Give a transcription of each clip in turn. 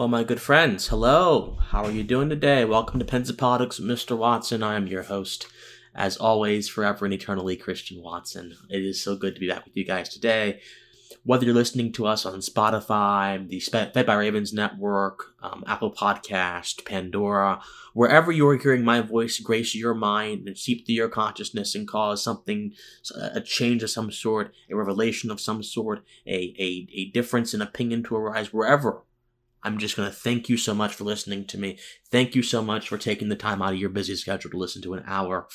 Well, my good friends, hello. How are you doing today? Welcome to Pensive Politics with Mr. Watson. I am your host, as always, forever and eternally Christian Watson. It is so good to be back with you guys today. Whether you're listening to us on Spotify, the Fed by Ravens Network, um, Apple Podcast, Pandora, wherever you are hearing my voice, grace your mind and seep through your consciousness and cause something, a change of some sort, a revelation of some sort, a, a, a difference in opinion to arise, wherever I'm just going to thank you so much for listening to me. Thank you so much for taking the time out of your busy schedule to listen to an hour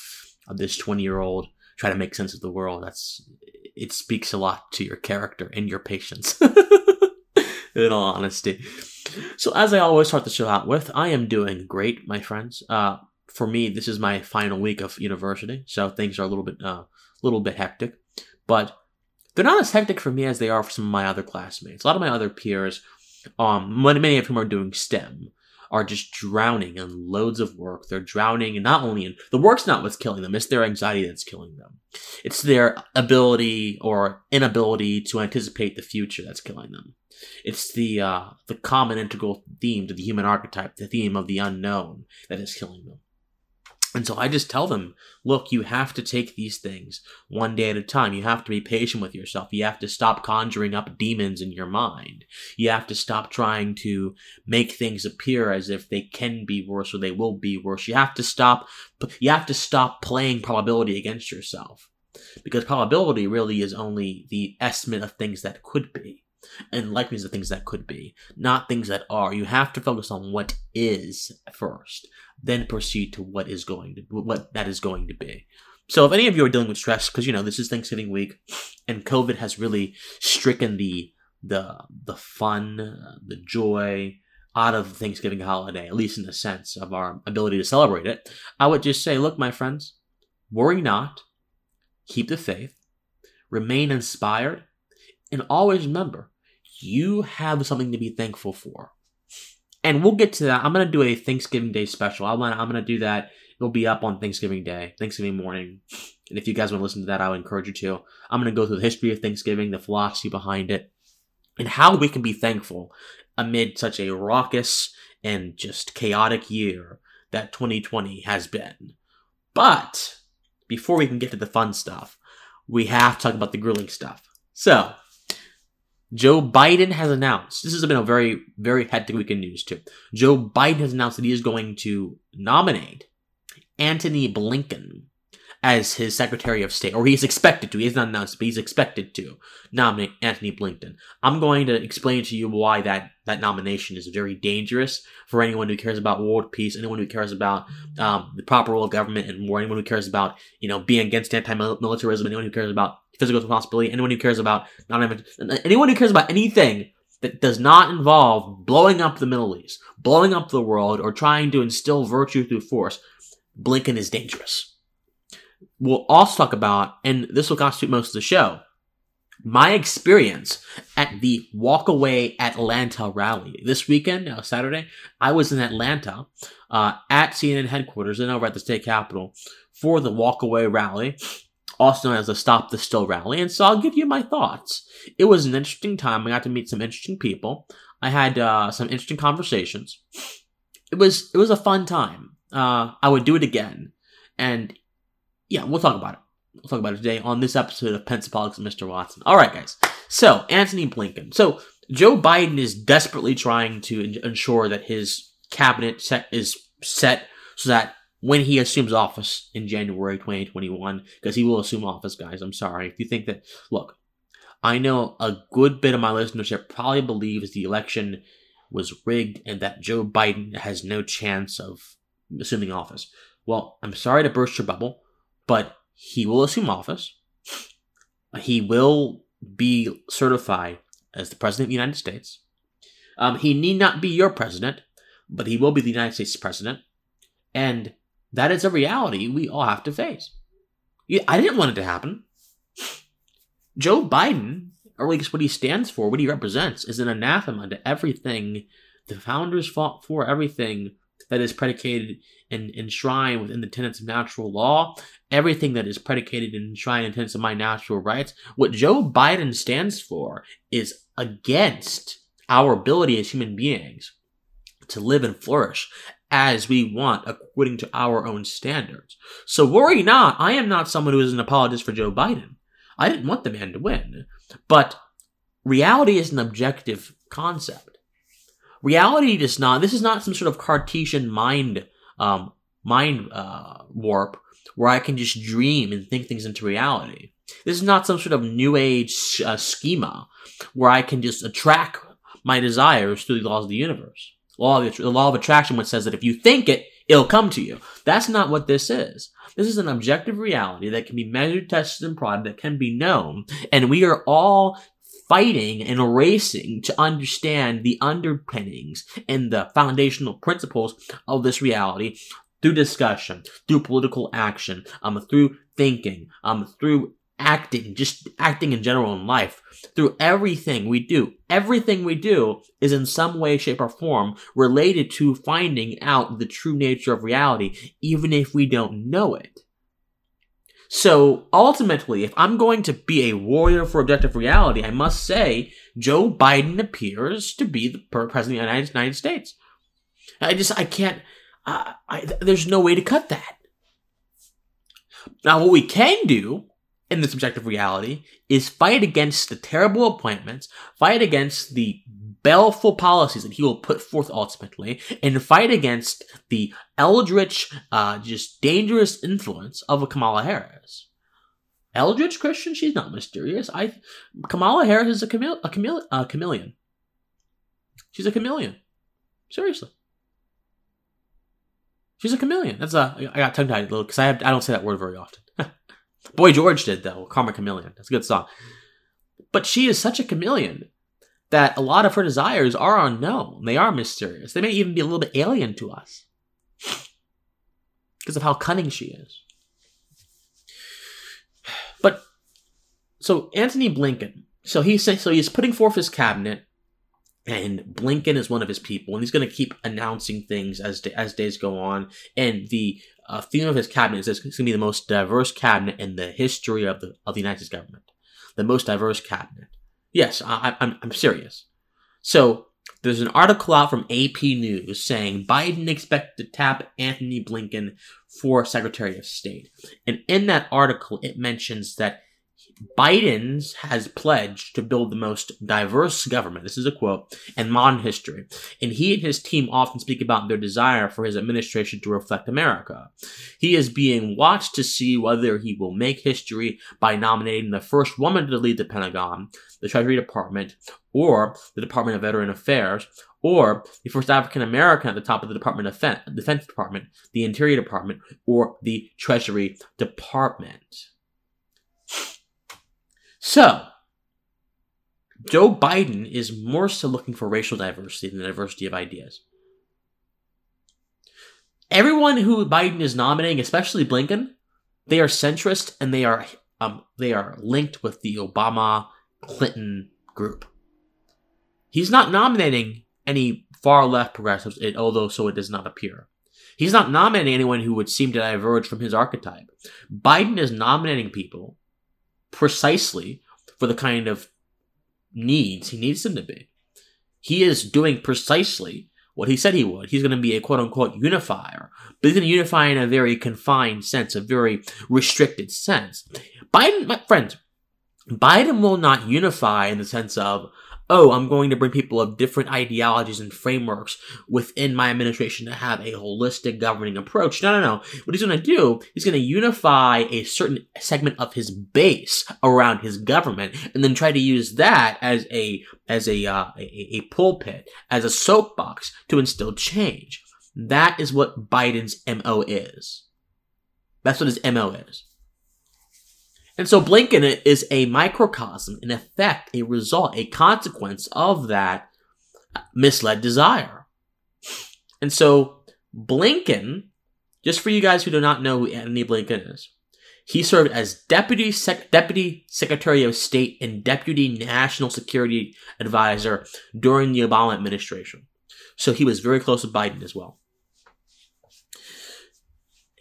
of this 20 year old try to make sense of the world. That's, it speaks a lot to your character and your patience. In all honesty. So as I always start the show out with, I am doing great, my friends. Uh, for me, this is my final week of university, so things are a little bit, uh, little bit hectic, but they're not as hectic for me as they are for some of my other classmates. A lot of my other peers um, many of whom are doing STEM, are just drowning in loads of work. They're drowning, and not only in the work's not what's killing them; it's their anxiety that's killing them. It's their ability or inability to anticipate the future that's killing them. It's the uh, the common integral theme to the human archetype, the theme of the unknown, that is killing them. And so I just tell them, look, you have to take these things one day at a time. You have to be patient with yourself. You have to stop conjuring up demons in your mind. You have to stop trying to make things appear as if they can be worse or they will be worse. You have to stop, you have to stop playing probability against yourself. Because probability really is only the estimate of things that could be and likeliness of things that could be, not things that are. You have to focus on what is first, then proceed to what is going to what that is going to be. So if any of you are dealing with stress, because you know this is Thanksgiving week, and COVID has really stricken the the the fun, the joy out of the Thanksgiving holiday, at least in the sense of our ability to celebrate it, I would just say, look, my friends, worry not, keep the faith, remain inspired, and always remember you have something to be thankful for. And we'll get to that. I'm gonna do a Thanksgiving Day special. I'm gonna, I'm gonna do that. It'll be up on Thanksgiving Day, Thanksgiving morning. And if you guys want to listen to that, I would encourage you to. I'm gonna go through the history of Thanksgiving, the philosophy behind it, and how we can be thankful amid such a raucous and just chaotic year that 2020 has been. But before we can get to the fun stuff, we have to talk about the grueling stuff. So, Joe Biden has announced, this has been a very, very hectic week in news too. Joe Biden has announced that he is going to nominate Antony Blinken as his Secretary of State, or he's expected to. He has not announced, but he's expected to nominate Antony Blinken. I'm going to explain to you why that, that nomination is very dangerous for anyone who cares about world peace, anyone who cares about um, the proper role of government and war, anyone who cares about, you know, being against anti-militarism, anyone who cares about fiscal responsibility, anyone who cares about not even, anyone who cares about anything that does not involve blowing up the Middle East, blowing up the world, or trying to instill virtue through force, Blinken is dangerous. We'll also talk about, and this will constitute most of the show, my experience at the Walkaway Atlanta rally. This weekend, uh, Saturday, I was in Atlanta uh, at CNN headquarters and over at the state capitol for the Walkaway rally also known as the Stop the Steal rally. And so I'll give you my thoughts. It was an interesting time. I got to meet some interesting people. I had uh, some interesting conversations. It was it was a fun time. Uh, I would do it again. And yeah, we'll talk about it. We'll talk about it today on this episode of Pensive Politics and Mr. Watson. All right, guys. So Antony Blinken. So Joe Biden is desperately trying to ensure that his cabinet set is set so that when he assumes office in January 2021, because he will assume office, guys. I'm sorry. If you think that, look, I know a good bit of my listenership probably believes the election was rigged and that Joe Biden has no chance of assuming office. Well, I'm sorry to burst your bubble, but he will assume office. He will be certified as the President of the United States. Um, he need not be your president, but he will be the United States president. And that is a reality we all have to face. I didn't want it to happen. Joe Biden, or at least what he stands for, what he represents, is an anathema to everything the founders fought for, everything that is predicated and enshrined within the tenets of natural law, everything that is predicated and enshrined in tenets of my natural rights. What Joe Biden stands for is against our ability as human beings to live and flourish as we want according to our own standards. So worry not, I am not someone who is an apologist for Joe Biden. I didn't want the man to win. But reality is an objective concept. Reality does not, this is not some sort of Cartesian mind, um, mind, uh, warp where I can just dream and think things into reality. This is not some sort of new age uh, schema where I can just attract my desires through the laws of the universe. Law of, the law of attraction, which says that if you think it, it'll come to you. That's not what this is. This is an objective reality that can be measured, tested, and prodded, that can be known. And we are all fighting and racing to understand the underpinnings and the foundational principles of this reality through discussion, through political action, um, through thinking, um, through acting, just acting in general in life, through everything we do. Everything we do is in some way, shape, or form related to finding out the true nature of reality, even if we don't know it. So ultimately, if I'm going to be a warrior for objective reality, I must say Joe Biden appears to be the president of the United, States. I just, I can't, uh, I, there's no way to cut that. Now, what we can do in this objective reality is fight against the terrible appointments, fight against the baleful policies that he will put forth ultimately, and fight against the eldritch, uh, just dangerous influence of a Kamala Harris. Eldritch Christian, she's not mysterious. I Kamala Harris is a, a, a chameleon. She's a chameleon. Seriously. She's a chameleon. That's a I got tongue tied a little because I have I don't say that word very often. Boy George did though. Karma Chameleon. That's a good song. But she is such a chameleon that a lot of her desires are unknown. They are mysterious. They may even be a little bit alien to us because of how cunning she is. But so Antony Blinken, so he's so he's putting forth his cabinet and Blinken is one of his people, and he's going to keep announcing things as as days go on. And the uh, theme of his cabinet is it's going to be the most diverse cabinet in the history of the of the United States government, the most diverse cabinet. Yes, I, I'm I'm serious. So there's an article out from AP News saying Biden expects to tap Antony Blinken for Secretary of State, and in that article it mentions that Biden's has pledged to build the most diverse government. This is a quote in modern history. And he and his team often speak about their desire for his administration to reflect America. He is being watched to see whether he will make history by nominating the first woman to lead the Pentagon, the Treasury Department, or the Department of Veteran Affairs, or the first African American at the top of the Department of Defense, Defense Department, the Interior Department, or the Treasury Department. So, Joe Biden is more so looking for racial diversity than diversity of ideas. Everyone who Biden is nominating, especially Blinken, they are centrist and they are um, they are linked with the Obama Clinton group. He's not nominating any far left progressives, although so it does not appear. He's not nominating anyone who would seem to diverge from his archetype. Biden is nominating people precisely for the kind of needs he needs them to be. He is doing precisely what he said he would. He's going to be a quote unquote unifier, but he's going to unify in a very confined sense, a very restricted sense. Biden, my friends, Biden will not unify in the sense of, oh, I'm going to bring people of different ideologies and frameworks within my administration to have a holistic governing approach. No, no, no. What he's going to do, he's going to unify a certain segment of his base around his government and then try to use that as a, as a, uh, a, a pulpit, as a soapbox to instill change. That is what Biden's MO is. That's what his MO is. And so Blinken is a microcosm, an effect, a result, a consequence of that misled desire. And so Blinken, just for you guys who do not know who Antony Blinken is, he served as Deputy, Sec- Deputy Secretary of State and Deputy National Security Advisor during the Obama administration. So he was very close to Biden as well.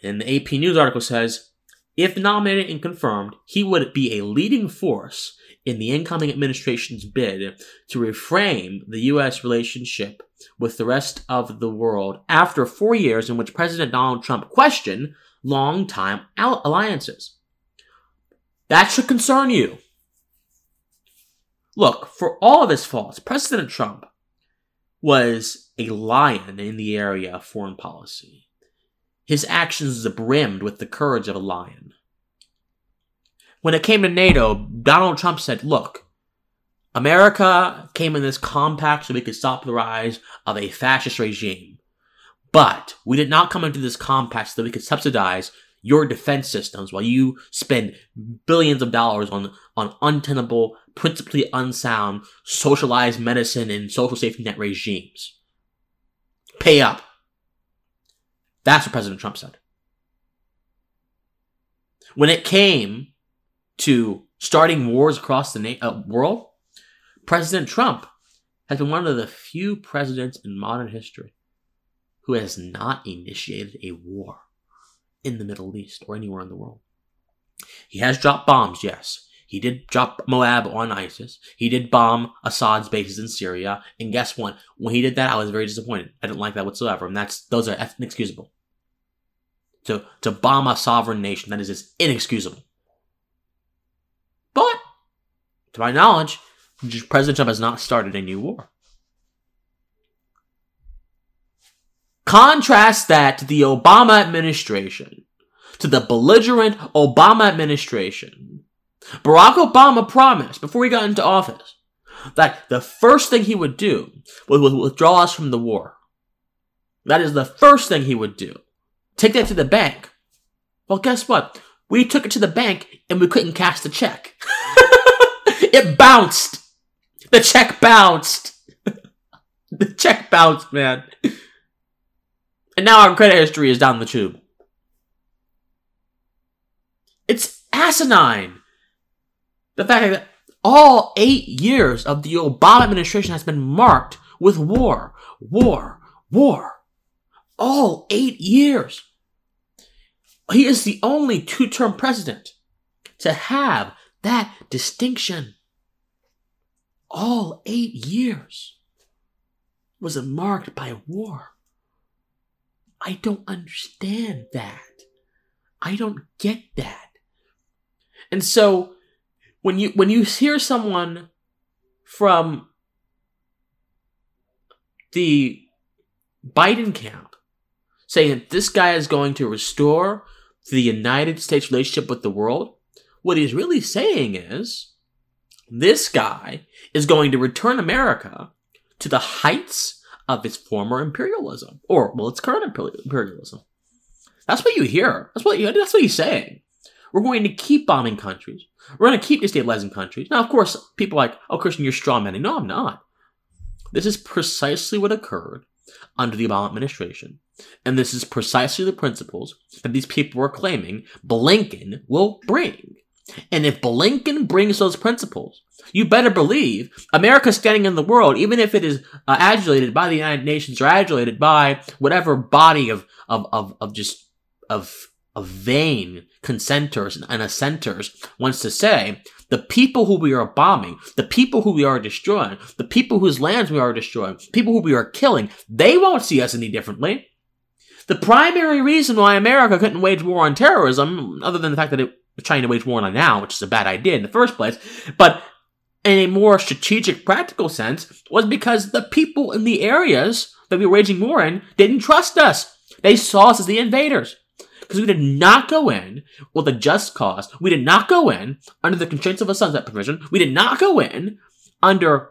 And the AP News article says if nominated and confirmed, he would be a leading force in the incoming administration's bid to reframe the U.S. relationship with the rest of the world after four years in which President Donald Trump questioned long-time alliances. That should concern you. Look, for all of his faults, President Trump was a lion in the area of foreign policy. His actions brimmed with the courage of a lion. When it came to NATO, Donald Trump said, look, America came in this compact so we could stop the rise of a fascist regime. But we did not come into this compact so that we could subsidize your defense systems while you spend billions of dollars on, on untenable, principally unsound, socialized medicine and social safety net regimes. Pay up. That's what President Trump said. When it came to starting wars across the na- uh, world, President Trump has been one of the few presidents in modern history who has not initiated a war in the Middle East or anywhere in the world. He has dropped bombs, yes. He did drop MOAB on ISIS. He did bomb Assad's bases in Syria. And guess what? When he did that, I was very disappointed. I didn't like that whatsoever. And that's those are inexcusable. To to bomb a sovereign nation, that is just inexcusable. But to my knowledge, President Trump has not started a new war. Contrast that to the Obama administration, to the belligerent Obama administration. Barack Obama promised before he got into office that the first thing he would do was withdraw us from the war. That is the first thing he would do. Take that to the bank. Well, guess what? We took it to the bank and we couldn't cash the check. it bounced. The check bounced. the check bounced, man. And now our credit history is down the tube. It's asinine. The fact that all eight years of the Obama administration has been marked with war, war, war. All eight years. He is the only two term president to have that distinction. All eight years was marked by war. I don't understand that. I don't get that. And so when you when you hear someone from the Biden camp saying this guy is going to restore the United States relationship with the world, what he's really saying is this guy is going to return America to the heights of its former imperialism, or well, its current imperialism. That's what you hear. That's what you, that's what he's saying. We're going to keep bombing countries. We're going to keep destabilizing countries. Now, of course, people are like, oh, Christian, you're straw strawmanning. No, I'm not. This is precisely what occurred under the Obama administration. And this is precisely the principles that these people are claiming Blinken will bring. And if Blinken brings those principles, you better believe America standing in the world, even if it is uh, adulated by the United Nations or adulated by whatever body of, of, of, of just, of, of vain consenters and assenters wants to say, the people who we are bombing, the people who we are destroying, the people whose lands we are destroying, people who we are killing, they won't see us any differently. The primary reason why America couldn't wage war on terrorism, other than the fact that it was trying to wage war on it now, which is a bad idea in the first place, but in a more strategic, practical sense, was because the people in the areas that we were waging war in didn't trust us. They saw us as the invaders. Because we did not go in with a just cause. We did not go in under the constraints of a sunset provision. We did not go in under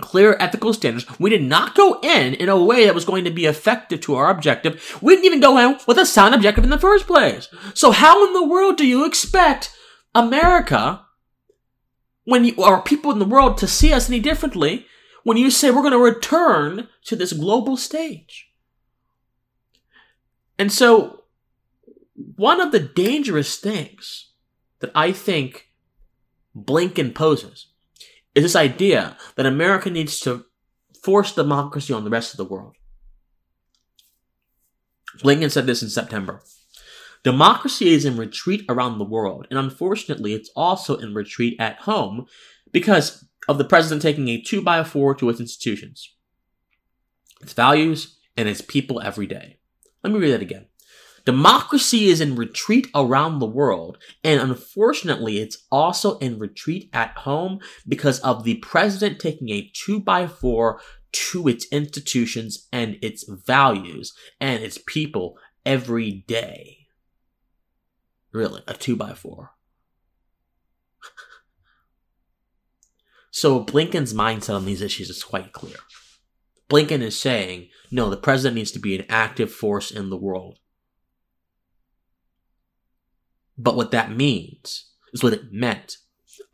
clear ethical standards. We did not go in in a way that was going to be effective to our objective. We didn't even go in with a sound objective in the first place. So how in the world do you expect America when you or people in the world to see us any differently when you say we're going to return to this global stage. And so, one of the dangerous things that I think Blinken poses is this idea that America needs to force democracy on the rest of the world. Blinken said this in September. Democracy is in retreat around the world, and unfortunately, it's also in retreat at home because of the president taking a 2 by 4 to its institutions, its values, and its people every day. Let me read that again. Democracy is in retreat around the world, and unfortunately, it's also in retreat at home because of the president taking a 2 by 4 to its institutions and its values and its people every day. Really, a 2 by 4 So Blinken's mindset on these issues is quite clear. Blinken is saying, no, the president needs to be an active force in the world. But what that means is what it meant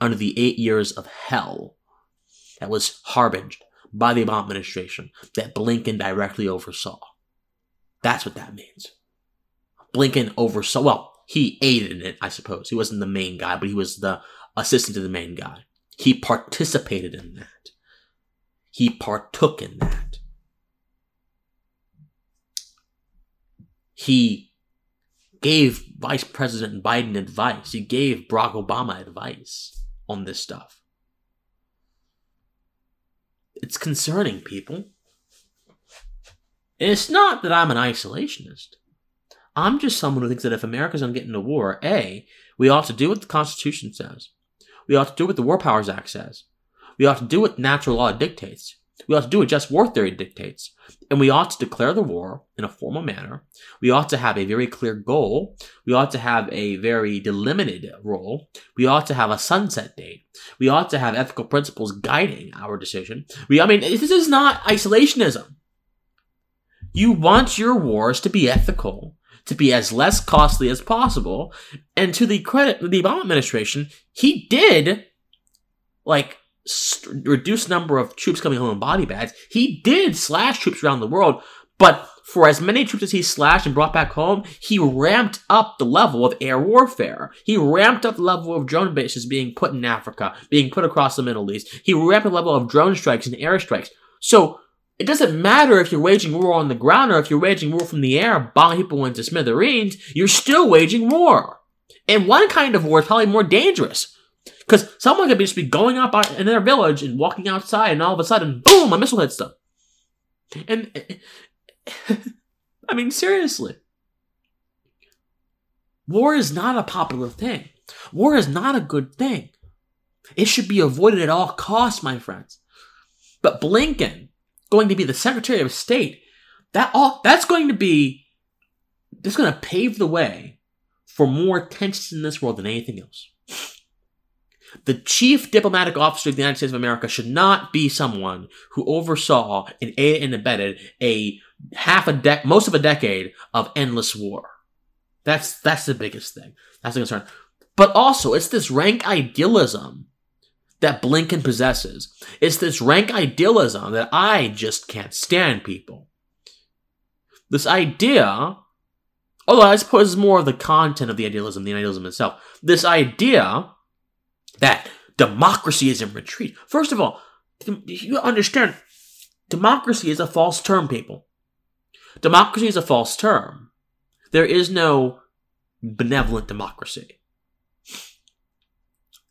under the eight years of hell that was harbinged by the Obama administration that Blinken directly oversaw. That's what that means. Blinken oversaw, well, he aided in it, I suppose. He wasn't the main guy, but he was the assistant to the main guy. He participated in that. He partook in that. He gave Vice President Biden advice. He gave Barack Obama advice on this stuff. It's concerning, people. And it's not that I'm an isolationist. I'm just someone who thinks that if America's going to get into war, A, we ought to do what the Constitution says. We ought to do what the War Powers Act says. We ought to do what natural law dictates. We ought to do what just war theory dictates. And we ought to declare the war in a formal manner. We ought to have a very clear goal. We ought to have a very delimited role. We ought to have a sunset date. We ought to have ethical principles guiding our decision. We, I mean, this is not isolationism. You want your wars to be ethical to be as less costly as possible. And to the credit of the Obama administration, he did like st- reduce number of troops coming home in body bags. He did slash troops around the world, but for as many troops as he slashed and brought back home, he ramped up the level of air warfare. He ramped up the level of drone bases being put in Africa, being put across the Middle East. He ramped up the level of drone strikes and airstrikes. So it doesn't matter if you're waging war on the ground or if you're waging war from the air, bombing people into smithereens, you're still waging war. And one kind of war is probably more dangerous. Because someone could just be going up in their village and walking outside, and all of a sudden, boom, a missile hits them. And, I mean, seriously. War is not a popular thing. War is not a good thing. It should be avoided at all costs, my friends. But Blinken, going to be the Secretary of State, that all that's going to be that's going to pave the way for more tensions in this world than anything else. The chief diplomatic officer of the United States of America should not be someone who oversaw and aided and abetted a half a dec, most of a decade of endless war. That's that's the biggest thing. That's the concern. But also, it's this rank idealism that Blinken possesses. It's this rank idealism that I just can't stand, people. This idea, although I suppose it's more of the content of the idealism, the idealism itself. This idea that democracy is in retreat. First of all, you understand, democracy is a false term, people. Democracy is a false term. There is no benevolent democracy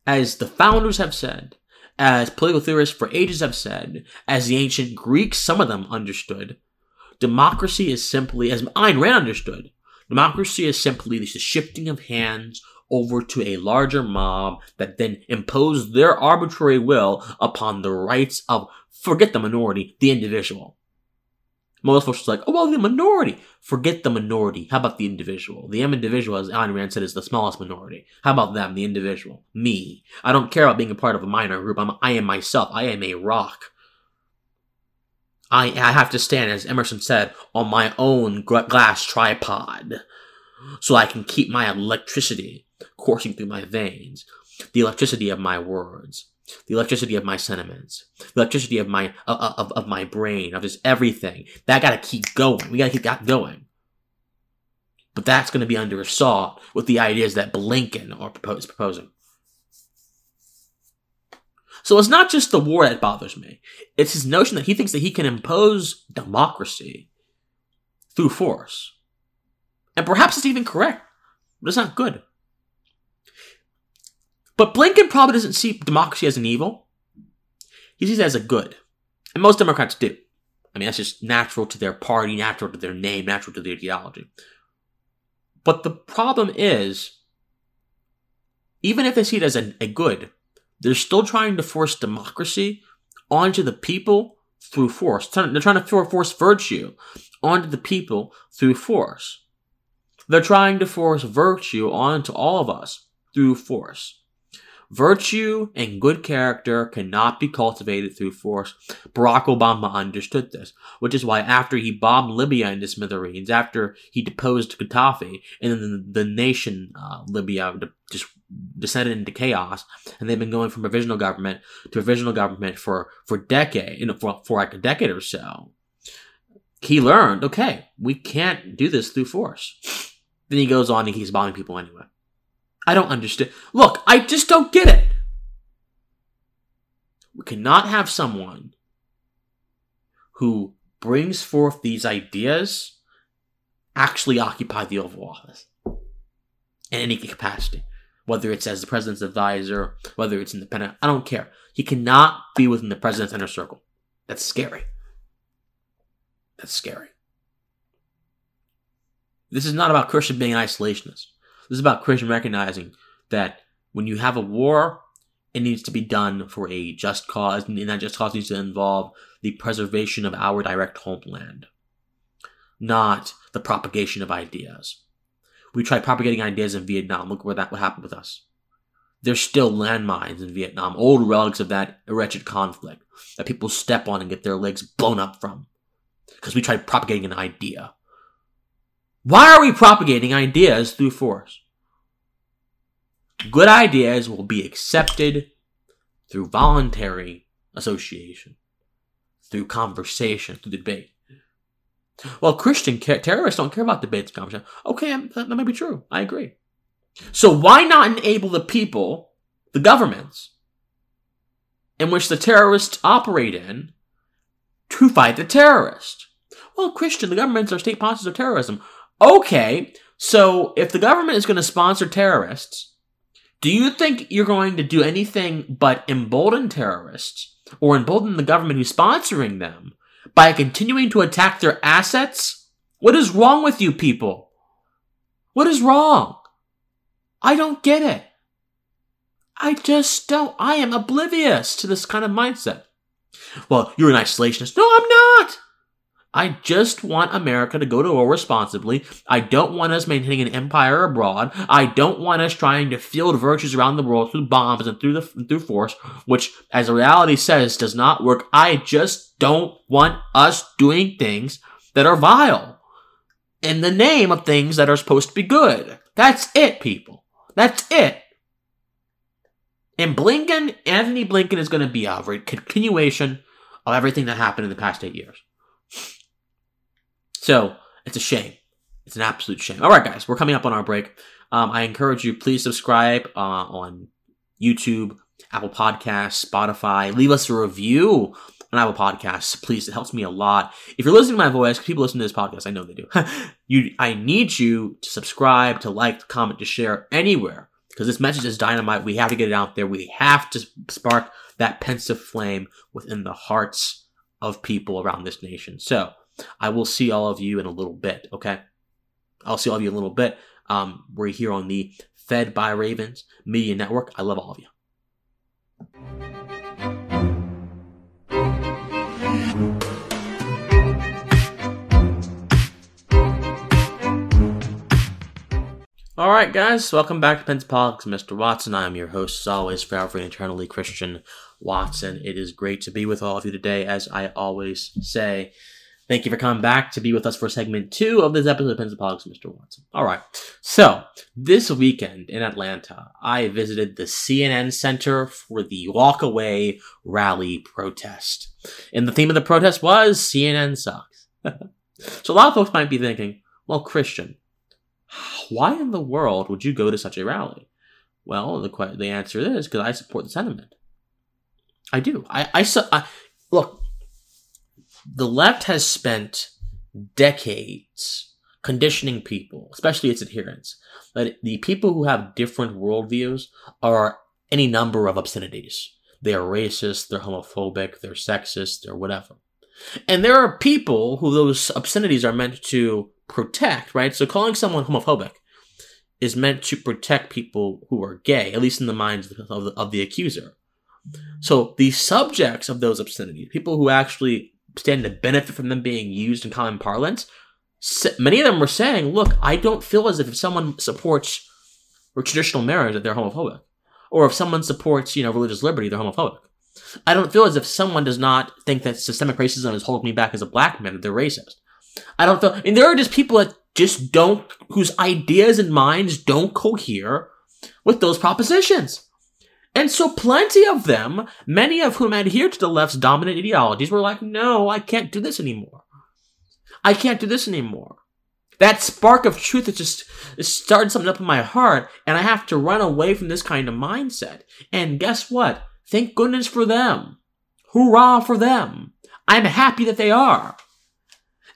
as the founders have said, as political theorists for ages have said, as the ancient Greeks, some of them understood, democracy is simply, as Ayn Rand understood, democracy is simply the shifting of hands over to a larger mob that then impose their arbitrary will upon the rights of, forget the minority, the individual. Most folks are like, oh, well, the minority. Forget the minority. How about the individual? The M individual, as Ayn Rand said, is the smallest minority. How about them, the individual? Me. I don't care about being a part of a minor group. I'm, I am myself. I am a rock. I, I have to stand, as Emerson said, on my own glass tripod so I can keep my electricity coursing through my veins, the electricity of my words the electricity of my sentiments, the electricity of my of, of, of my brain, of just everything. That got to keep going. We got to keep that going. But that's to be under assault with the ideas that Blinken are propose, proposing. So it's not just the war that bothers me. It's his notion that he thinks that he can impose democracy through force. And perhaps it's even correct. but it's not good. But Blinken probably doesn't see democracy as an evil. He sees it as a good. And most Democrats do. I mean, that's just natural to their party, natural to their name, natural to their ideology. But the problem is, even if they see it as a, a good, they're still trying to force democracy onto the people through force. They're trying to force virtue onto the people through force. They're trying to force virtue onto all of us through force. Virtue and good character cannot be cultivated through force. Barack Obama understood this, which is why after he bombed Libya into smithereens, after he deposed Gaddafi, and then the, the nation, uh, Libya, just descended into chaos, and they've been going from provisional government to provisional government for, for decade, you know, for, for like a decade or so. He learned, okay, we can't do this through force. Then he goes on and keeps bombing people anyway. I don't understand. Look, I just don't get it. We cannot have someone who brings forth these ideas actually occupy the Oval Office in any capacity. Whether it's as the president's advisor, whether it's independent, I don't care. He cannot be within the president's inner circle. That's scary. That's scary. This is not about Christian being an isolationist. This is about Christian recognizing that when you have a war, it needs to be done for a just cause, and that just cause needs to involve the preservation of our direct homeland, not the propagation of ideas. We tried propagating ideas in Vietnam. Look where that what happened with us. There's still landmines in Vietnam, old relics of that wretched conflict that people step on and get their legs blown up from. Because we tried propagating an idea. Why are we propagating ideas through force? Good ideas will be accepted through voluntary association, through conversation, through debate. Well, Christian terrorists don't care about debates and conversation. Okay, um, that, that might be true. I agree. So why not enable the people, the governments, in which the terrorists operate in, to fight the terrorist? Well, Christian, the governments are state sponsors of terrorism. Okay, so if the government is going to sponsor terrorists, do you think you're going to do anything but embolden terrorists or embolden the government who's sponsoring them by continuing to attack their assets? What is wrong with you people? What is wrong? I don't get it. I just don't. I am oblivious to this kind of mindset. Well, you're an isolationist. No, I'm not. I just want America to go to war responsibly. I don't want us maintaining an empire abroad. I don't want us trying to field virtues around the world through bombs and through the through force, which, as reality says, does not work. I just don't want us doing things that are vile in the name of things that are supposed to be good. That's it, people. That's it. And Blinken, Antony Blinken is going to be a continuation of everything that happened in the past eight years. So it's a shame. It's an absolute shame. All right, guys, we're coming up on our break. Um, I encourage you, please subscribe uh, on YouTube, Apple Podcasts, Spotify. Leave us a review on Apple Podcasts, please. It helps me a lot. If you're listening to my voice, people listen to this podcast, I know they do. you, I need you to subscribe, to like, to comment, to share anywhere because this message is dynamite. We have to get it out there. We have to spark that pensive flame within the hearts of people around this nation. So I will see all of you in a little bit, okay? I'll see all of you in a little bit. Um, we're here on the Fed by Ravens Media Network. I love all of you. All right, guys, welcome back to Pens Politics, Mr. Watson. I am your host, as always, forever and eternally Christian Watson. It is great to be with all of you today, as I always say. Thank you for coming back to be with us for segment two of this episode of Pens Mr. Watson. All right. So, this weekend in Atlanta, I visited the CNN Center for the Walkaway Rally protest. And the theme of the protest was CNN sucks. so, a lot of folks might be thinking, well, Christian, why in the world would you go to such a rally? Well, the, the answer is because I support the sentiment. I do. I, I, I look, the left has spent decades conditioning people, especially its adherents, that the people who have different worldviews are any number of obscenities. They are racist, they're homophobic, they're sexist, they're whatever. And there are people who those obscenities are meant to protect, right? So calling someone homophobic is meant to protect people who are gay, at least in the minds of the, of the accuser. So the subjects of those obscenities, people who actually stand to benefit from them being used in common parlance, many of them were saying, look, I don't feel as if someone supports or traditional marriage that they're homophobic. Or if someone supports, you know, religious liberty, they're homophobic. I don't feel as if someone does not think that systemic racism is holding me back as a black man, that they're racist. I don't feel, mean, there are just people that just don't, whose ideas and minds don't cohere with those propositions. And so plenty of them, many of whom adhere to the left's dominant ideologies, were like, no, I can't do this anymore. I can't do this anymore. That spark of truth that just started something up in my heart, and I have to run away from this kind of mindset. And guess what? Thank goodness for them. Hurrah for them. I'm happy that they are.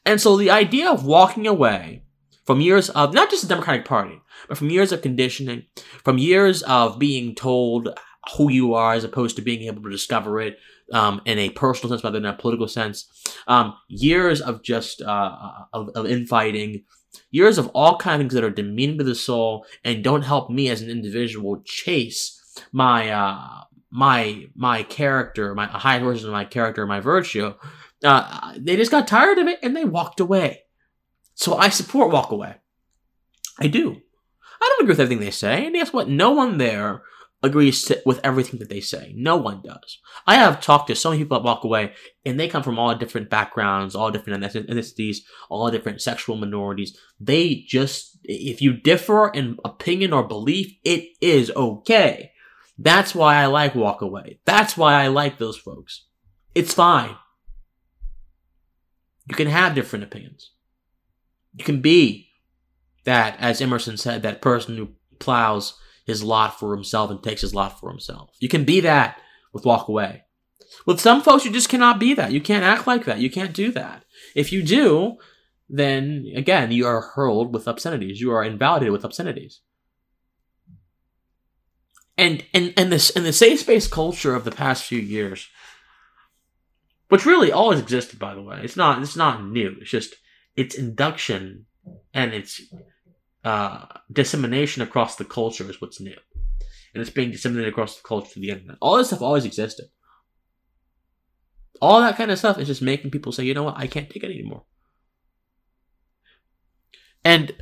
And so the idea of walking away from years of not just the Democratic Party, but from years of conditioning, from years of being told who you are as opposed to being able to discover it um, in a personal sense rather than a political sense, um, years of just uh, of, of infighting, years of all kinds of things that are demeaning to the soul and don't help me as an individual chase my uh, my my character, my high version of my character, my virtue. Uh, they just got tired of it and they walked away. So I support walk away. I do. I don't agree with everything they say, and guess what? No one there agrees to, with everything that they say. No one does. I have talked to so many people that walk away, and they come from all different backgrounds, all different ethnicities, all different sexual minorities. They just, if you differ in opinion or belief, it is okay. That's why I like walk away. That's why I like those folks. It's fine. You can have different opinions. You can be that, as Emerson said, that person who plows his lot for himself and takes his lot for himself. You can be that with walk away. With some folks, you just cannot be that. You can't act like that. You can't do that. If you do, then again, you are hurled with obscenities. You are invalidated with obscenities. And and and this in the safe space culture of the past few years, which really always existed, by the way. It's not it's not new. It's just its induction and its uh, dissemination across the culture is what's new. And it's being disseminated across the culture through the internet. All this stuff always existed. All that kind of stuff is just making people say, you know what, I can't take it anymore. And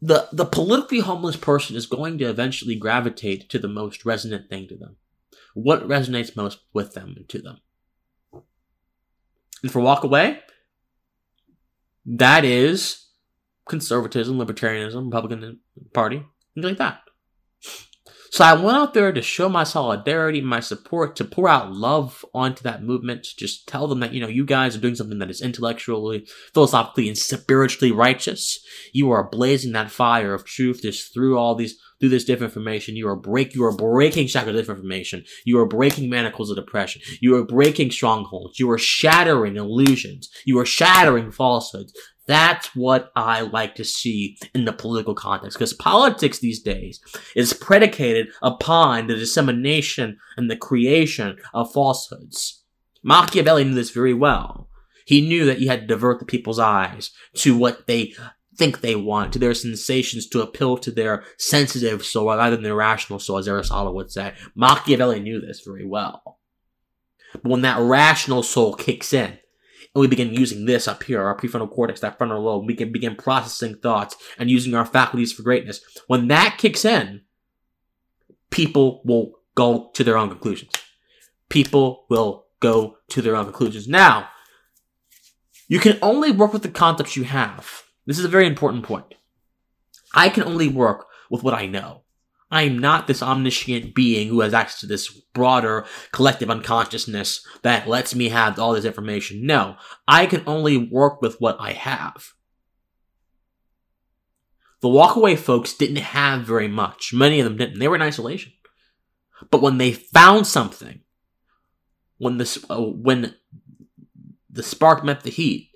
the the politically homeless person is going to eventually gravitate to the most resonant thing to them. What resonates most with them and to them. And for walk away, that is conservatism, libertarianism, Republican Party, things like that. So I went out there to show my solidarity, my support, to pour out love onto that movement, to just tell them that, you know, you guys are doing something that is intellectually, philosophically, and spiritually righteous. You are blazing that fire of truth just through all these, through this disinformation. You are break, you are breaking shackles of disinformation. You are breaking manacles of depression. You are breaking strongholds. You are shattering illusions. You are shattering falsehoods. That's what I like to see in the political context, because politics these days is predicated upon the dissemination and the creation of falsehoods. Machiavelli knew this very well. He knew that you had to divert the people's eyes to what they think they want, to their sensations, to appeal to their sensitive soul rather than their rational soul, as Aristotle would say. Machiavelli knew this very well. But when that rational soul kicks in, and we begin using this up here, our prefrontal cortex, that frontal lobe, we can begin processing thoughts and using our faculties for greatness. When that kicks in, people will go to their own conclusions. People will go to their own conclusions. Now, you can only work with the concepts you have. This is a very important point. I can only work with what I know. I am not this omniscient being who has access to this broader collective unconsciousness that lets me have all this information. No, I can only work with what I have. The walkaway folks didn't have very much. Many of them didn't. They were in isolation. But when they found something, when this, uh, when the spark met the heat,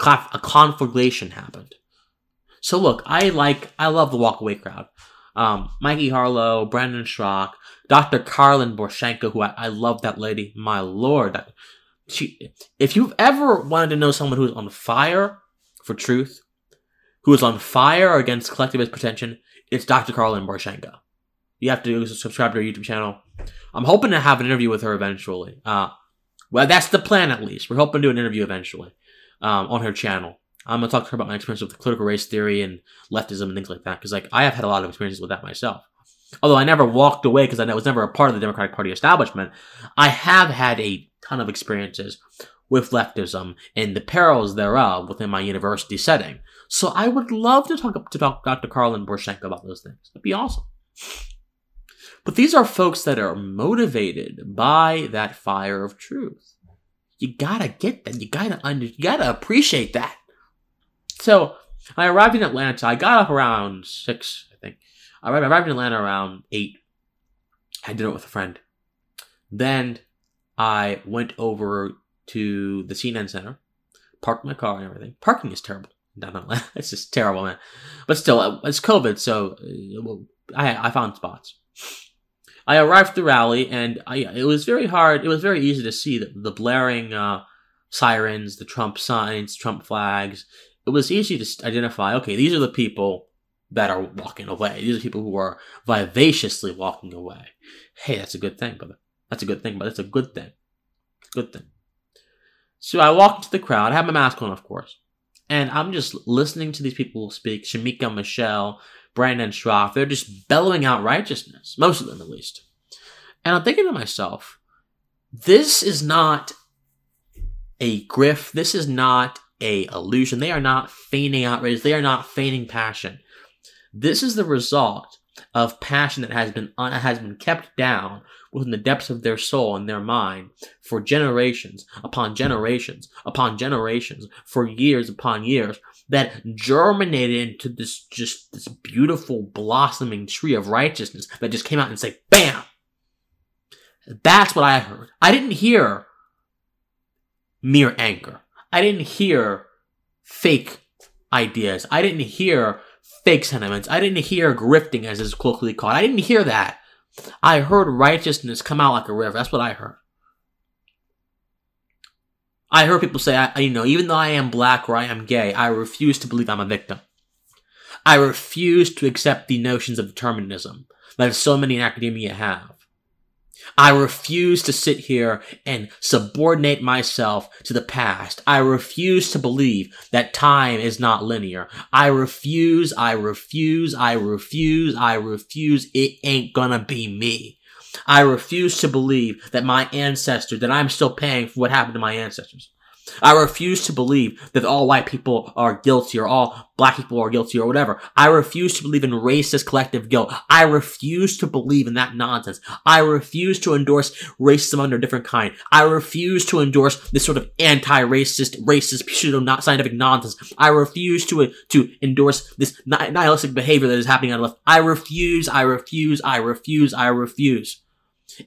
a, conflagration happened. So look, I like, I love the walkaway crowd. Um, Mikey Harlow, Brandon Straka, Dr. Karlyn Borysenko, who I, I love that lady. My lord. She, if you've ever wanted to know someone who's on fire for truth, who is on fire against collectivist pretension, it's Dr. Karlyn Borysenko. You have to subscribe to her YouTube channel. I'm hoping to have an interview with her eventually. Uh, well, that's the plan at least. We're hoping to do an interview eventually um, on her channel. I'm gonna talk to her about my experience with critical race theory and leftism and things like that. Because like I have had a lot of experiences with that myself. Although I never walked away because I was never a part of the Democratic Party establishment, I have had a ton of experiences with leftism and the perils thereof within my university setting. So I would love to talk to Dr. Karlyn Borysenko about those things. That'd be awesome. But these are folks that are motivated by that fire of truth. You gotta get that. You gotta under, you gotta appreciate that. So I arrived in Atlanta. I got up around six, I think. I arrived in Atlanta around eight. I did it with a friend. Then I went over to the CNN Center, parked my car and everything. Parking is terrible down Atlanta. It's just terrible, man. But still, it's COVID, so uh, I I found spots. I arrived at the rally, and I, it was very hard. It was very easy to see the, the blaring uh, sirens, the Trump signs, Trump flags. It was easy to identify. Okay, these are the people that are walking away. These are people who are vivaciously walking away. Hey, that's a good thing, brother. That's a good thing, but that's a good thing. Good thing. So I walked into the crowd. I have my mask on, of course, and I'm just listening to these people speak. Shamika Michelle, Brandon Straka, they're just bellowing out righteousness, most of them at least. And I'm thinking to myself, this is not a grift. This is not a illusion. They are not feigning outrage. They are not feigning passion. This is the result of passion that has been has been kept down within the depths of their soul and their mind for generations upon generations upon generations for years upon years that germinated into this just this beautiful blossoming tree of righteousness that just came out and said, bam! That's what I heard. I didn't hear mere anger. I didn't hear fake ideas. I didn't hear fake sentiments. I didn't hear grifting as it's colloquially called. I didn't hear that. I heard righteousness come out like a river. That's what I heard. I heard people say, I, you know, even though I am black or I am gay, I refuse to believe I'm a victim. I refuse to accept the notions of determinism that so many in academia have. I refuse to sit here and subordinate myself to the past. I refuse to believe that time is not linear. I refuse, I refuse, I refuse, I refuse. It ain't gonna be me. I refuse to believe that my ancestors, that I'm still paying for what happened to my ancestors. I refuse to believe that all white people are guilty or all black people are guilty or whatever. I refuse to believe in racist collective guilt. I refuse to believe in that nonsense. I refuse to endorse racism under a different kind. I refuse to endorse this sort of anti-racist, racist, pseudo not scientific nonsense. I refuse to, to endorse this nihilistic behavior that is happening on the left. I refuse, I refuse, I refuse, I refuse.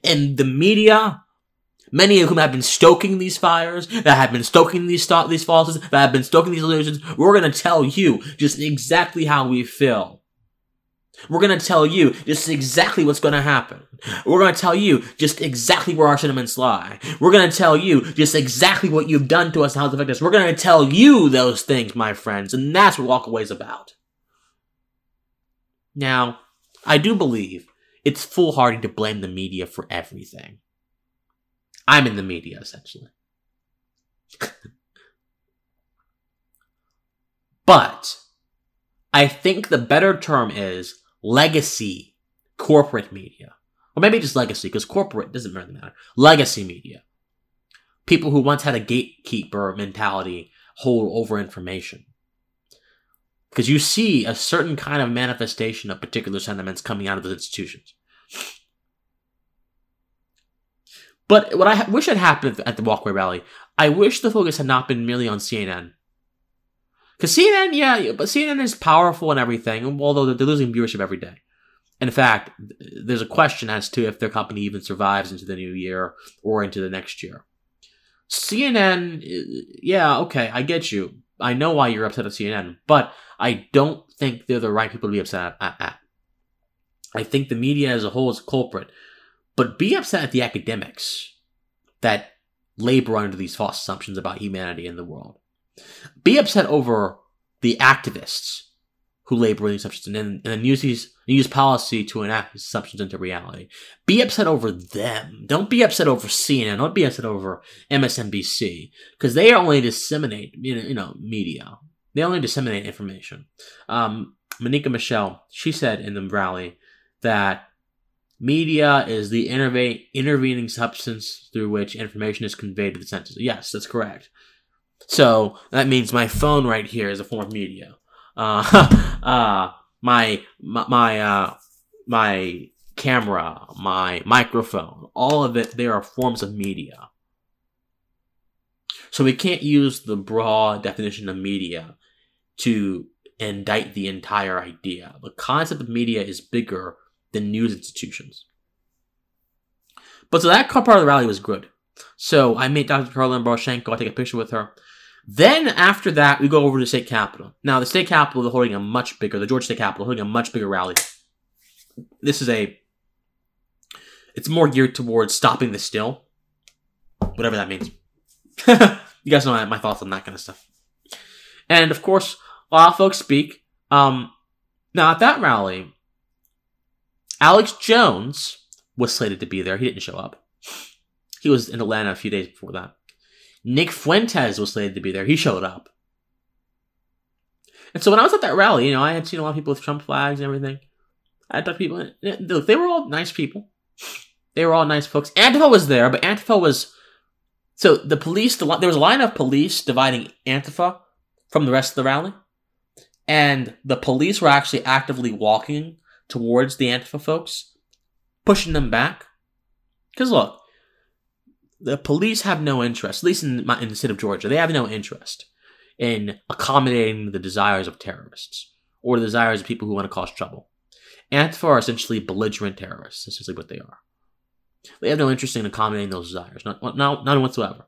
And the media, many of whom have been stoking these fires, that have been stoking these st- these falsehoods, that have been stoking these illusions. We're gonna tell you just exactly how we feel. We're gonna tell you just exactly what's gonna happen. We're gonna tell you just exactly where our sentiments lie. We're gonna tell you just exactly what you've done to us and how it's affected us. We're gonna tell you those things, my friends, and that's what Walkaway's is about. Now, I do believe it's foolhardy to blame the media for everything. I'm in the media, essentially. but I think the better term is legacy corporate media. Or maybe just legacy, because corporate doesn't really matter. Legacy media. People who once had a gatekeeper mentality hold over information. Because you see a certain kind of manifestation of particular sentiments coming out of those institutions. But what I wish had happened at the Walkaway rally, I wish the focus had not been merely on CNN. Because CNN, yeah, but CNN is powerful and everything, although they're losing viewership every day. In fact, there's a question as to if their company even survives into the new year or into the next year. CNN, yeah, okay, I get you. I know why you're upset at CNN, but I don't think they're the right people to be upset at. at. I think the media as a whole is a culprit, but be upset at the academics that labor under these false assumptions about humanity in the world. Be upset over the activists who labor these assumptions and then, and then use these use policy to enact these assumptions into reality. Be upset over them. Don't be upset over CNN. Don't be upset over MSNBC because they only disseminate you know, you know media. They only disseminate information. Um, Monica Michelle, she said in the rally that media is the interve- intervening substance through which information is conveyed to the senses. Yes, that's correct. So that means my phone right here is a form of media. Uh, uh, my, my, my, uh, my camera, my microphone, all of it, they are forms of media. So we can't use the broad definition of media to indict the entire idea. The concept of media is bigger than news institutions. But so that part of the rally was good. So I made Dr. Karlyn Borysenko, I take a picture with her. Then after that, we go over to the state capitol. Now the state capitol is holding a much bigger, the Georgia State Capitol holding a much bigger rally. This is a, it's more geared towards stopping the steal, whatever that means. you guys know my thoughts on that kind of stuff. And of course, a lot of folks speak. Um, now at that rally, Alex Jones was slated to be there. He didn't show up. He was in Atlanta a few days before that. Nick Fuentes was slated to be there. He showed up. And so when I was at that rally, you know, I had seen a lot of people with Trump flags and everything. I talked to people. Look, they were all nice people. They were all nice folks. Antifa was there, but Antifa was. So the police, the, there was a line of police dividing Antifa from the rest of the rally. And the police were actually actively walking towards the Antifa folks, pushing them back. Because look, the police have no interest, at least in, in the state of Georgia, they have no interest in accommodating the desires of terrorists or the desires of people who want to cause trouble. Antifa are essentially belligerent terrorists. Essentially what they are. They have no interest in accommodating those desires, not, not, none whatsoever.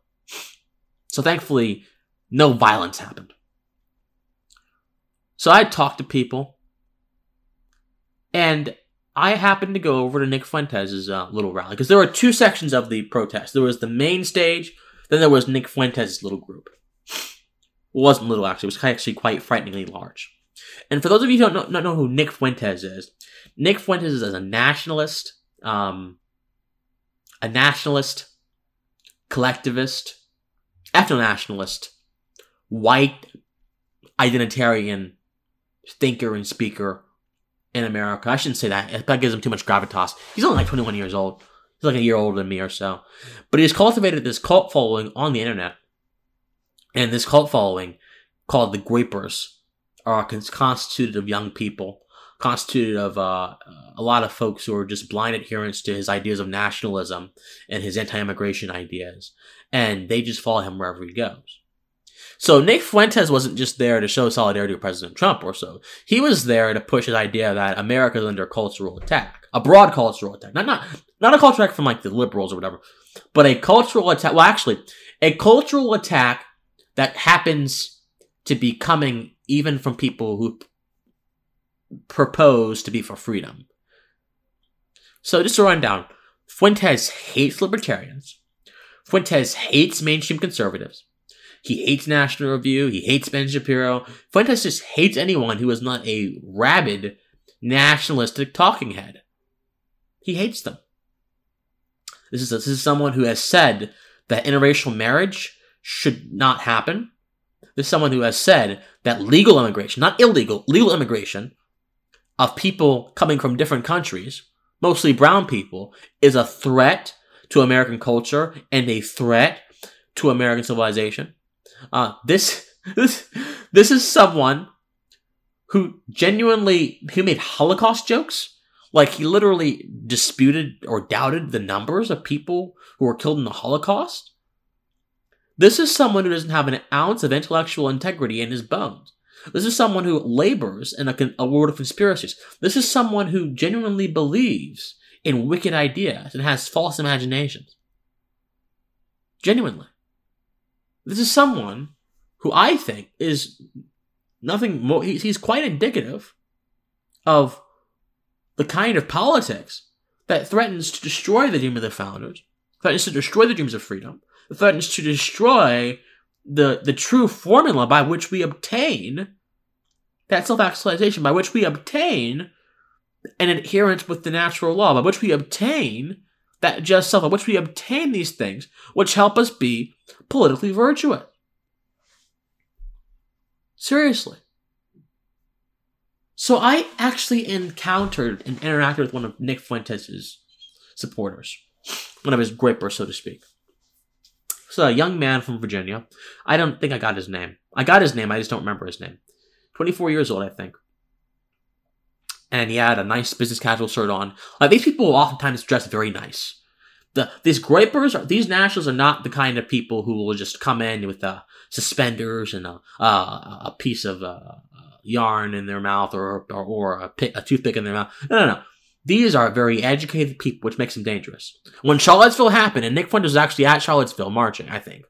So thankfully, no violence happened. So I talked to people, and I happened to go over to Nick Fuentes' uh, little rally because there were two sections of the protest. There was the main stage, then there was Nick Fuentes' little group. It wasn't little actually; it was actually quite frighteningly large. And for those of you who don't know, not know who Nick Fuentes is, Nick Fuentes is a nationalist, um, a nationalist, collectivist, ethno-nationalist, white, identitarian thinker and speaker in America. I shouldn't say that. That gives him too much gravitas. He's only like 21 years old. He's like a year older than me or so. But he's cultivated this cult following on the internet. And this cult following, called the Groypers, are constituted of young people, constituted of uh, a lot of folks who are just blind adherents to his ideas of nationalism and his anti-immigration ideas. And they just follow him wherever he goes. So Nick Fuentes wasn't just there to show solidarity with President Trump or so. He was there to push his idea that America is under cultural attack, a broad cultural attack, not not not a cultural attack from like the liberals or whatever, but a cultural attack. Well, actually, a cultural attack that happens to be coming even from people who propose to be for freedom. So just to run down, Fuentes hates libertarians. Fuentes hates mainstream conservatives. He hates National Review. He hates Ben Shapiro. Fuentes just hates anyone who is not a rabid nationalistic talking head. He hates them. This is, this is someone who has said that interracial marriage should not happen. This is someone who has said that legal immigration, not illegal, legal immigration of people coming from different countries, mostly brown people, is a threat to American culture and a threat to American civilization. Uh, this this this is someone who genuinely who made Holocaust jokes. Like he literally disputed or doubted the numbers of people who were killed in the Holocaust. This is someone who doesn't have an ounce of intellectual integrity in his bones. This is someone who labors in a, a world of conspiracies. This is someone who genuinely believes in wicked ideas and has false imaginations. Genuinely. This is someone who I think is nothing more, he's quite indicative of the kind of politics that threatens to destroy the dream of the founders, threatens to destroy the dreams of freedom, threatens to destroy the, the true formula by which we obtain that self actualization, by which we obtain an adherence with the natural law, by which we obtain that just self, by which we obtain these things which help us be politically virtuous. Seriously. So I actually encountered and interacted with one of Nick Fuentes' supporters, one of his Groypers, so to speak. So a young man from Virginia. I don't think I got his name. I got his name, I just don't remember his name. 24 years old, I think and he had a nice business casual shirt on. Like these people oftentimes dress very nice. The these Groypers, are, these nationals are not the kind of people who will just come in with uh, suspenders and a uh, a piece of uh, yarn in their mouth or or, or a, a toothpick in their mouth. No, no, no. These are very educated people, which makes them dangerous. When Charlottesville happened, and Nick Fuentes was actually at Charlottesville marching, I think.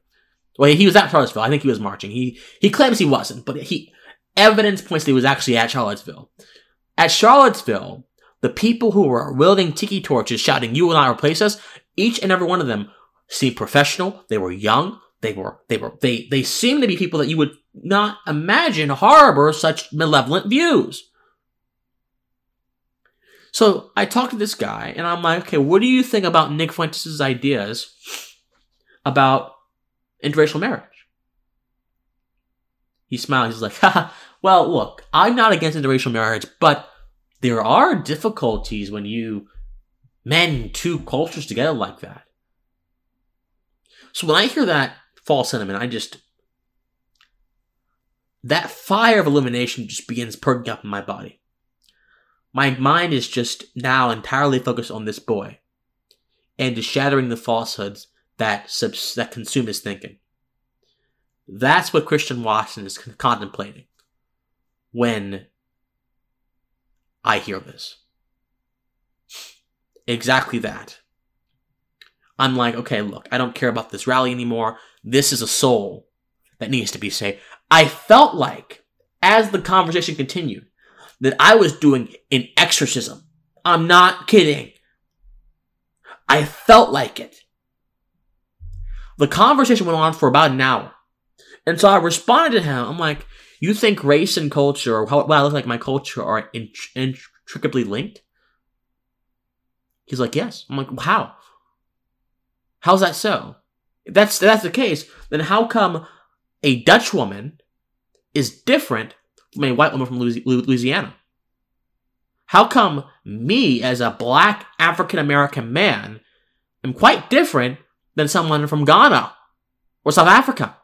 Well, he was at Charlottesville. I think he was marching. He he claims he wasn't, but he evidence points that he was actually at Charlottesville. At Charlottesville, the people who were wielding tiki torches shouting, you will not replace us, each and every one of them seemed professional. They were young. They were, they were, they, they seemed to be people that you would not imagine harbor such malevolent views. So I talked to this guy and I'm like, okay, what do you think about Nick Fuentes' ideas about interracial marriage? He smiled. He's like, Haha, well, look, I'm not against interracial marriage, but there are difficulties when you mend two cultures together like that. So when I hear that false sentiment, I just that fire of elimination just begins perking up in my body. My mind is just now entirely focused on this boy and is shattering the falsehoods that subs- that consume his thinking. That's what Christian Watson is contemplating when I hear this. Exactly that. I'm like, okay, look, I don't care about this rally anymore. This is a soul that needs to be saved. I felt like, as the conversation continued, that I was doing an exorcism. I'm not kidding. I felt like it. The conversation went on for about an hour. And so I responded to him. I'm like, you think race and culture, or how, what I look like my culture, are intricately linked? He's like, yes. I'm like, how? How's that so? If that's that's the case, then how come a Dutch woman is different from a white woman from Louisiana? How come me, as a black African American man, am quite different than someone from Ghana or South Africa?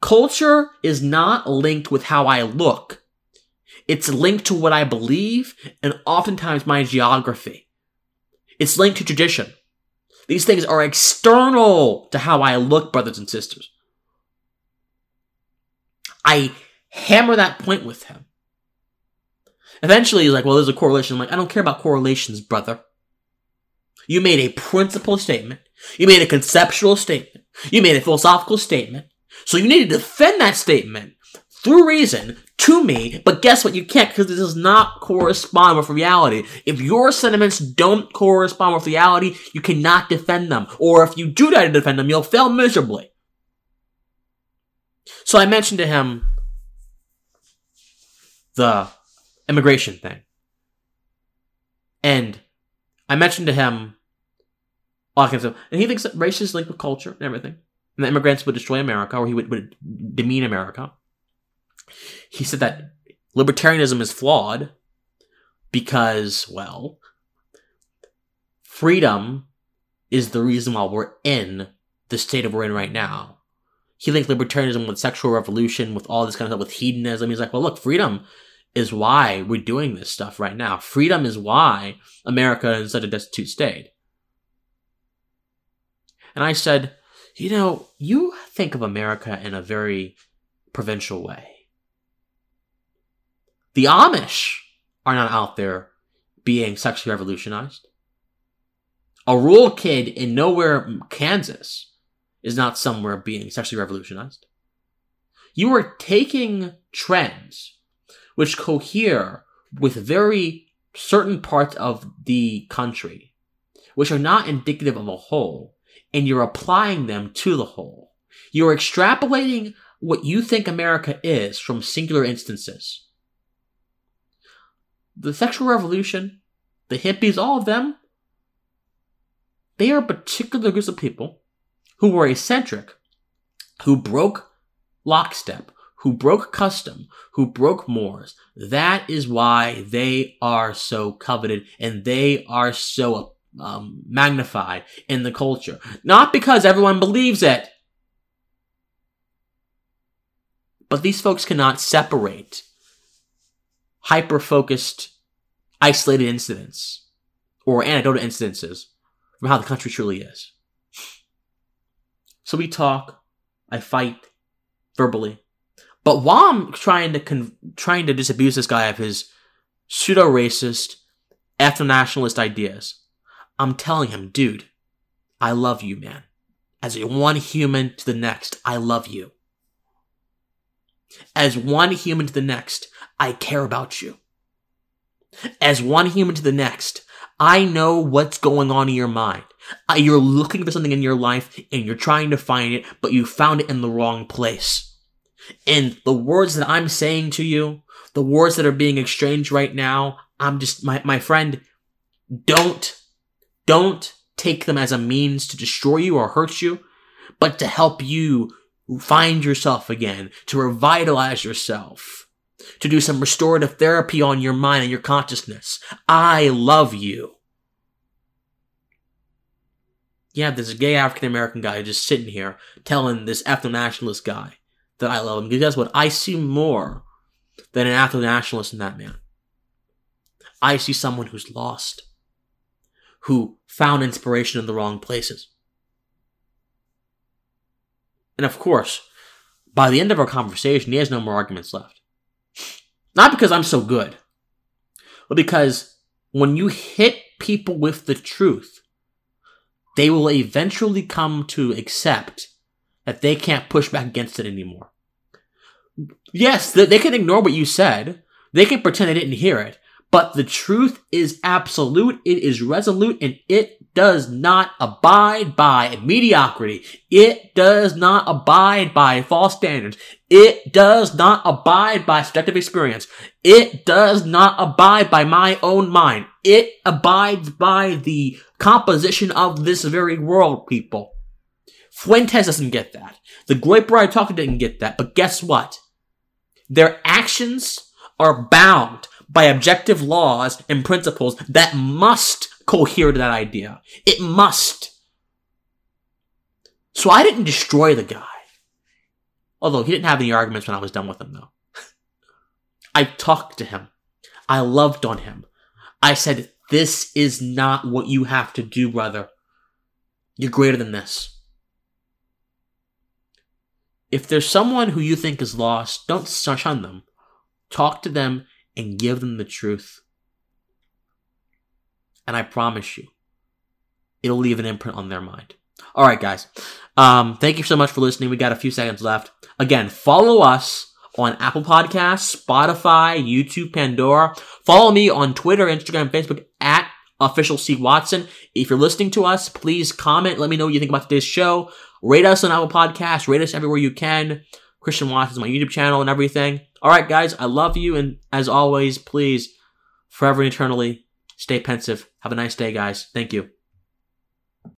Culture is not linked with how I look. It's linked to what I believe and oftentimes my geography. It's linked to tradition. These things are external to how I look, brothers and sisters. I hammer that point with him. Eventually, he's like, well, there's a correlation. I'm like, I don't care about correlations, brother. You made a principle statement. You made a conceptual statement. You made a philosophical statement. So you need to defend that statement through reason to me, but guess what? You can't because this does not correspond with reality. If your sentiments don't correspond with reality, you cannot defend them. Or if you do try to defend them, you'll fail miserably. So I mentioned to him the immigration thing. And I mentioned to him all kinds of, and he thinks that race is linked with culture and everything and the immigrants would destroy America or he would, would demean America. He said that libertarianism is flawed because, well, freedom is the reason why we're in the state that we're in right now. He linked libertarianism with sexual revolution, with all this kind of stuff, with hedonism. He's like, well, look, freedom is why we're doing this stuff right now. Freedom is why America is such a destitute state. And I said, you know, you think of America in a very provincial way. The Amish are not out there being sexually revolutionized. A rural kid in nowhere, Kansas, is not somewhere being sexually revolutionized. You are taking trends which cohere with very certain parts of the country, which are not indicative of a whole, and you're applying them to the whole. You're extrapolating what you think America is from singular instances. The sexual revolution, the hippies, all of them, they are particular groups of people who were eccentric, who broke lockstep, who broke custom, who broke mores. That is why they are so coveted and they are so um, magnified in the culture. Not because everyone believes it, but these folks cannot separate hyper focused, isolated incidents or anecdotal incidences from how the country truly is. So we talk, I fight verbally, but while I'm trying to con- trying to disabuse this guy of his pseudo racist, ethno nationalist ideas, I'm telling him, dude, I love you, man. As one human to the next, I love you. As one human to the next, I care about you. As one human to the next, I know what's going on in your mind. Uh, you're looking for something in your life and you're trying to find it, but you found it in the wrong place. And the words that I'm saying to you, the words that are being exchanged right now, I'm just, my, my friend, don't, don't take them as a means to destroy you or hurt you, but to help you find yourself again, to revitalize yourself, to do some restorative therapy on your mind and your consciousness. I love you. Yeah, a gay African American guy just sitting here telling this ethno nationalist guy that I love him. Because guess what? I see more than an ethno nationalist in that man. I see someone who's lost, who found inspiration in the wrong places. And of course, by the end of our conversation, he has no more arguments left. Not because I'm so good, but because when you hit people with the truth, they will eventually come to accept that they can't push back against it anymore. Yes, they can ignore what you said. They can pretend they didn't hear it. But the truth is absolute, it is resolute, and it does not abide by mediocrity. It does not abide by false standards. It does not abide by subjective experience. It does not abide by my own mind. It abides by the composition of this very world, people. Fuentes doesn't get that. The Groyper I talked didn't get that. But guess what? Their actions are bound by objective laws and principles that must cohere to that idea. It must. So I didn't destroy the guy. Although he didn't have any arguments when I was done with him, though. I talked to him. I loved on him. I said, This is not what you have to do, brother. You're greater than this. If there's someone who you think is lost, don't shun them. Talk to them and give them the truth. And I promise you, it'll leave an imprint on their mind. All right, guys. Um, thank you so much for listening. We got a few seconds left. Again, follow us on Apple Podcasts, Spotify, YouTube, Pandora. Follow me on Twitter, Instagram, Facebook at official C Watson. If you're listening to us, please comment. Let me know what you think about today's show. Rate us on Apple Podcasts. Rate us everywhere you can. Christian Watson is my YouTube channel and everything. All right, guys, I love you. And as always, please, forever and eternally, stay pensive. Have a nice day, guys. Thank you.